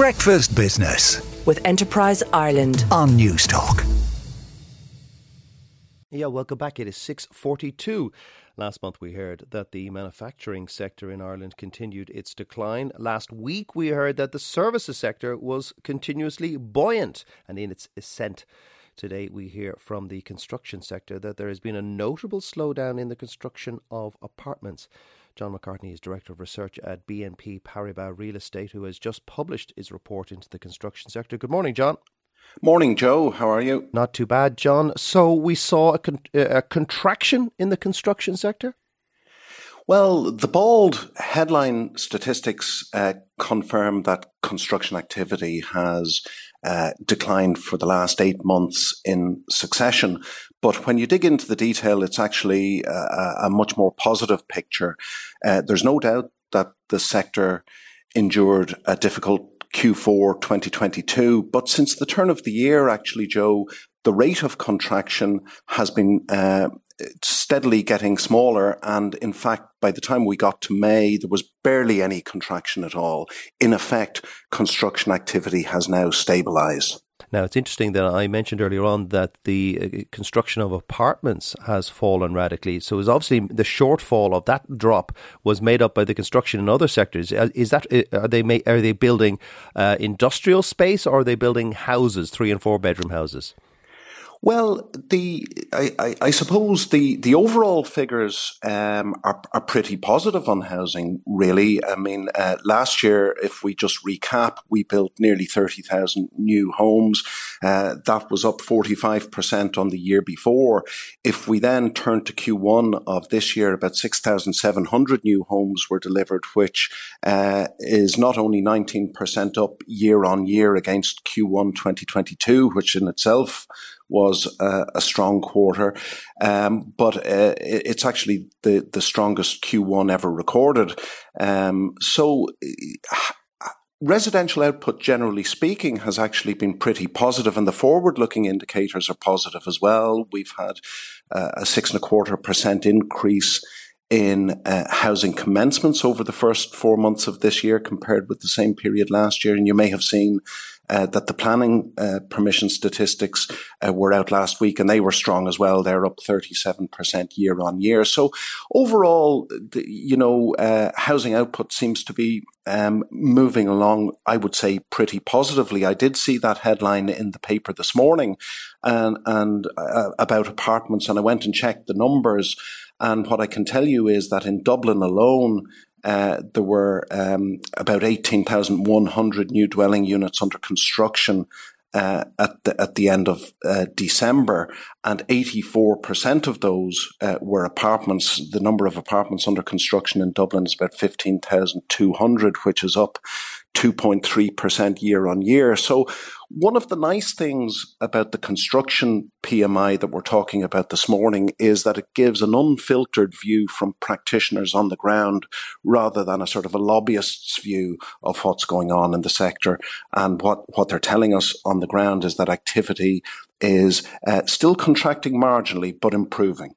Breakfast Business with Enterprise Ireland on Newstalk. Yeah, welcome back. It is 6:42. Last month we heard that the manufacturing sector in Ireland continued its decline. Last week we heard that the services sector was continuously buoyant and in its ascent. Today we hear from the construction sector that there has been a notable slowdown in the construction of apartments. John McCartney is Director of Research at BNP Paribas Real Estate, who has just published his report into the construction sector. Good morning, John. Morning, Joe. How are you? Not too bad, John. So we saw a, con- a contraction in the construction sector? Well, the bald headline statistics uh, confirm that construction activity has uh, declined for the last eight months in succession. But when you dig into the detail, it's actually a, a much more positive picture. Uh, there's no doubt that the sector endured a difficult Q4 2022, but since the turn of the year, actually, Joe, the rate of contraction has been uh, steadily getting smaller. And in fact, by the time we got to May, there was barely any contraction at all. In effect, construction activity has now stabilized. Now, it's interesting that I mentioned earlier on that the uh, construction of apartments has fallen radically. So, it's obviously the shortfall of that drop was made up by the construction in other sectors. Uh, is that uh, are they are they building uh, industrial space or are they building houses, three and four bedroom houses? Well, the I, I, I, suppose the, the overall figures um, are, are pretty positive on housing. Really, I mean, uh, last year, if we just recap, we built nearly thirty thousand new homes. Uh, that was up forty five percent on the year before. If we then turn to Q1 of this year, about six thousand seven hundred new homes were delivered, which uh, is not only nineteen percent up year on year against Q1 twenty twenty two, which in itself was a strong quarter, um, but uh, it's actually the the strongest Q1 ever recorded. Um, so. Residential output, generally speaking, has actually been pretty positive, and the forward-looking indicators are positive as well. We've had uh, a six and a quarter percent increase in uh, housing commencements over the first four months of this year compared with the same period last year. And you may have seen uh, that the planning uh, permission statistics uh, were out last week and they were strong as well. They're up 37% year on year. So overall, the, you know, uh, housing output seems to be um, moving along, I would say, pretty positively. I did see that headline in the paper this morning and, and uh, about apartments and I went and checked the numbers. And what I can tell you is that in Dublin alone, uh, there were um, about 18,100 new dwelling units under construction uh, at the at the end of uh, December, and 84% of those uh, were apartments. The number of apartments under construction in Dublin is about 15,200, which is up 2.3% year on year. So one of the nice things about the construction PMI that we're talking about this morning is that it gives an unfiltered view from practitioners on the ground rather than a sort of a lobbyist's view of what's going on in the sector. And what, what they're telling us on the ground is that activity is uh, still contracting marginally, but improving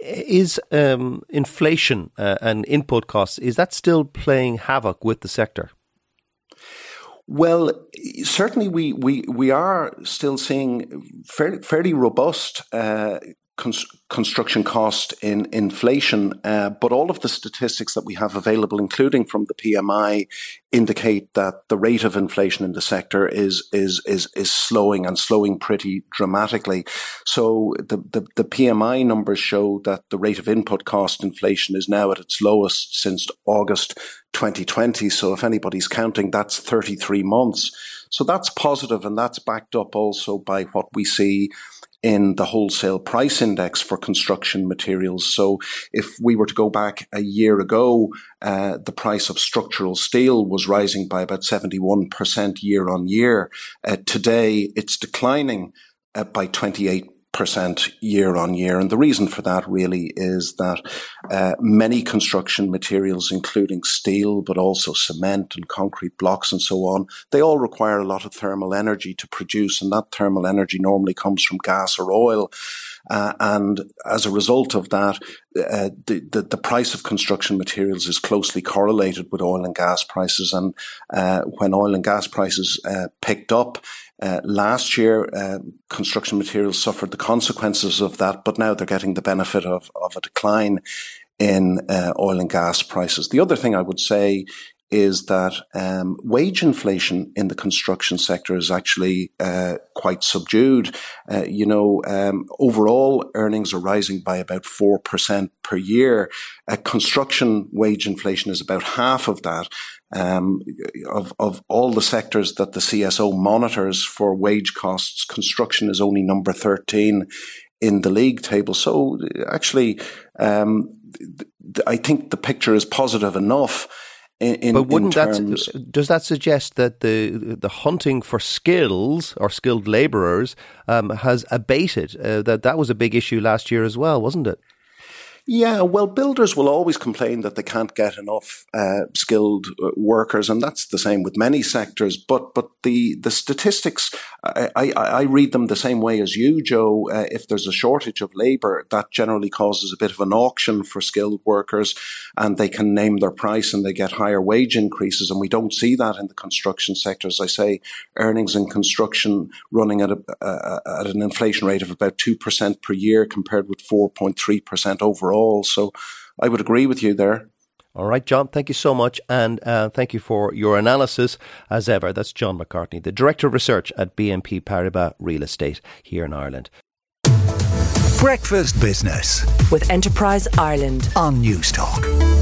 is um, inflation uh, and input costs is that still playing havoc with the sector well, certainly we, we, we are still seeing fairly, fairly robust uh, construction cost in inflation, uh, but all of the statistics that we have available, including from the PMI, indicate that the rate of inflation in the sector is is is is slowing and slowing pretty dramatically. So the, the, the PMI numbers show that the rate of input cost inflation is now at its lowest since August 2020. So if anybody's counting, that's 33 months. So that's positive and that's backed up also by what we see in the wholesale price index for construction materials. So if we were to go back a year ago, uh, the price of structural steel was rising by about 71% year on year. Uh, today, it's declining uh, by 28 percent year on year. And the reason for that really is that uh, many construction materials, including steel, but also cement and concrete blocks and so on, they all require a lot of thermal energy to produce. And that thermal energy normally comes from gas or oil. Uh, and as a result of that, uh, the, the, the price of construction materials is closely correlated with oil and gas prices. And uh, when oil and gas prices uh, picked up, uh, last year, uh, construction materials suffered the consequences of that, but now they're getting the benefit of, of a decline in uh, oil and gas prices. The other thing I would say is that um, wage inflation in the construction sector is actually uh, quite subdued. Uh, you know, um, overall earnings are rising by about 4% per year. Uh, construction wage inflation is about half of that. Um, of, of all the sectors that the CSO monitors for wage costs, construction is only number 13 in the league table. So actually, um, I think the picture is positive enough. In, but wouldn't that does that suggest that the the hunting for skills or skilled labourers um, has abated? Uh, that that was a big issue last year as well, wasn't it? Yeah, well, builders will always complain that they can't get enough uh, skilled uh, workers, and that's the same with many sectors. But but the the statistics, I, I, I read them the same way as you, Joe. Uh, if there's a shortage of labour, that generally causes a bit of an auction for skilled workers, and they can name their price and they get higher wage increases. And we don't see that in the construction sector. As I say, earnings in construction running at a, uh, at an inflation rate of about two percent per year, compared with four point three percent overall overall. So I would agree with you there. All right, John, thank you so much. And uh, thank you for your analysis as ever. That's John McCartney, the Director of Research at BNP Paribas Real Estate here in Ireland. Breakfast Business with Enterprise Ireland on Newstalk.